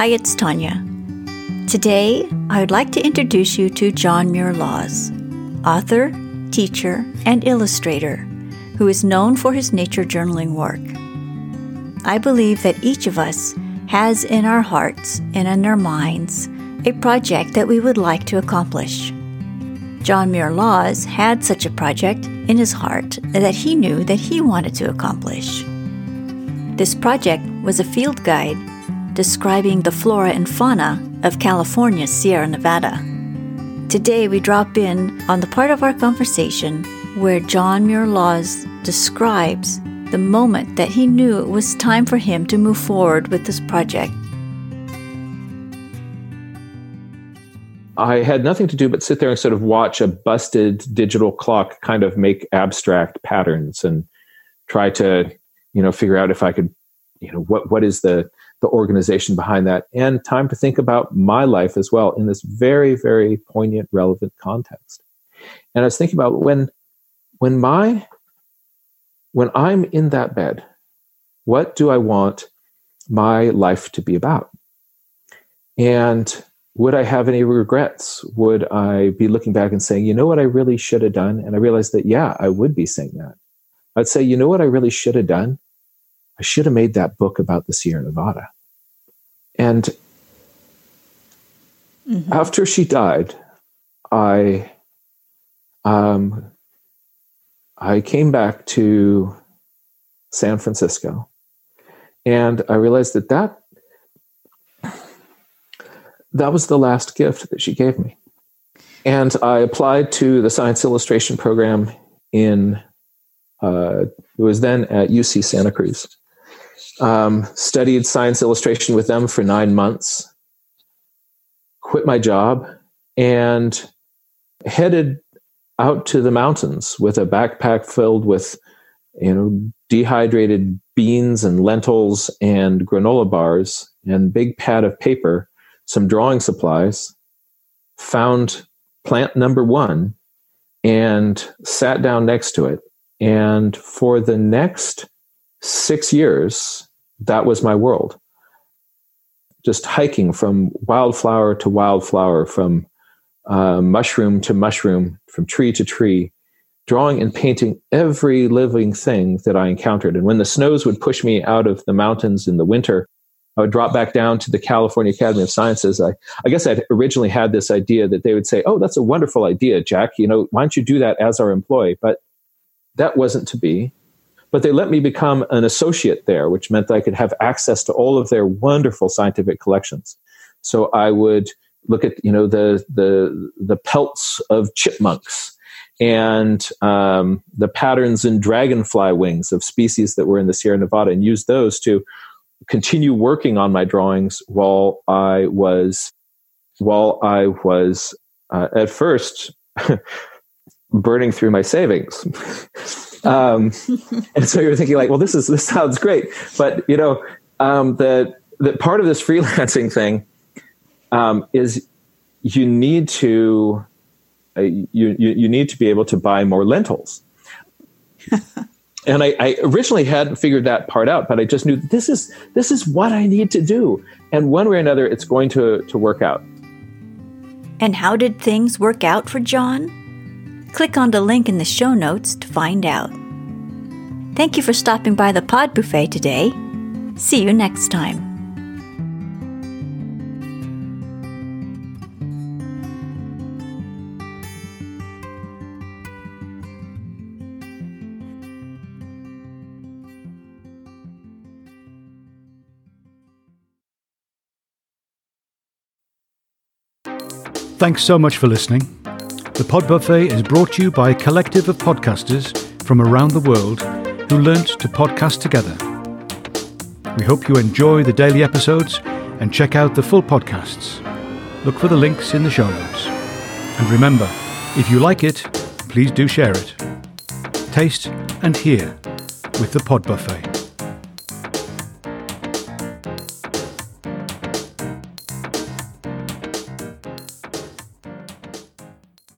Hi, it's Tanya. Today, I would like to introduce you to John Muir Laws, author, teacher, and illustrator, who is known for his nature journaling work. I believe that each of us has in our hearts and in our minds a project that we would like to accomplish. John Muir Laws had such a project in his heart that he knew that he wanted to accomplish. This project was a field guide describing the flora and fauna of California's Sierra Nevada. Today, we drop in on the part of our conversation where John Muir Laws describes the moment that he knew it was time for him to move forward with this project. I had nothing to do but sit there and sort of watch a busted digital clock kind of make abstract patterns and try to, you know, figure out if I could, you know, what what is the the organization behind that and time to think about my life as well in this very very poignant relevant context. And i was thinking about when when my when i'm in that bed what do i want my life to be about? And would i have any regrets? Would i be looking back and saying you know what i really should have done? And i realized that yeah i would be saying that. I'd say you know what i really should have done I should have made that book about the Sierra Nevada. And mm-hmm. after she died, I um, I came back to San Francisco, and I realized that that that was the last gift that she gave me. And I applied to the Science Illustration program in uh, it was then at UC Santa Cruz um, studied science illustration with them for nine months, quit my job, and headed out to the mountains with a backpack filled with you know dehydrated beans and lentils and granola bars and big pad of paper some drawing supplies found plant number one and sat down next to it. And for the next six years that was my world. Just hiking from wildflower to wildflower, from uh, mushroom to mushroom, from tree to tree, drawing and painting every living thing that I encountered. And when the snows would push me out of the mountains in the winter, I would drop back down to the California Academy of Sciences. I, I guess I'd originally had this idea that they would say, Oh, that's a wonderful idea, Jack. You know, why don't you do that as our employee? But that wasn't to be. But they let me become an associate there, which meant that I could have access to all of their wonderful scientific collections. So I would look at you know the the the pelts of chipmunks and um, the patterns in dragonfly wings of species that were in the Sierra Nevada, and use those to continue working on my drawings while I was while I was uh, at first burning through my savings. um, and so you're thinking like, well, this is this sounds great, but you know, um, the the part of this freelancing thing um, is you need to uh, you, you you need to be able to buy more lentils. and I, I, originally hadn't figured that part out, but I just knew this is this is what I need to do, and one way or another, it's going to to work out. And how did things work out for John? Click on the link in the show notes to find out. Thank you for stopping by the Pod Buffet today. See you next time. Thanks so much for listening. The Pod Buffet is brought to you by a collective of podcasters from around the world who learnt to podcast together. We hope you enjoy the daily episodes and check out the full podcasts. Look for the links in the show notes. And remember, if you like it, please do share it. Taste and hear with the Pod Buffet.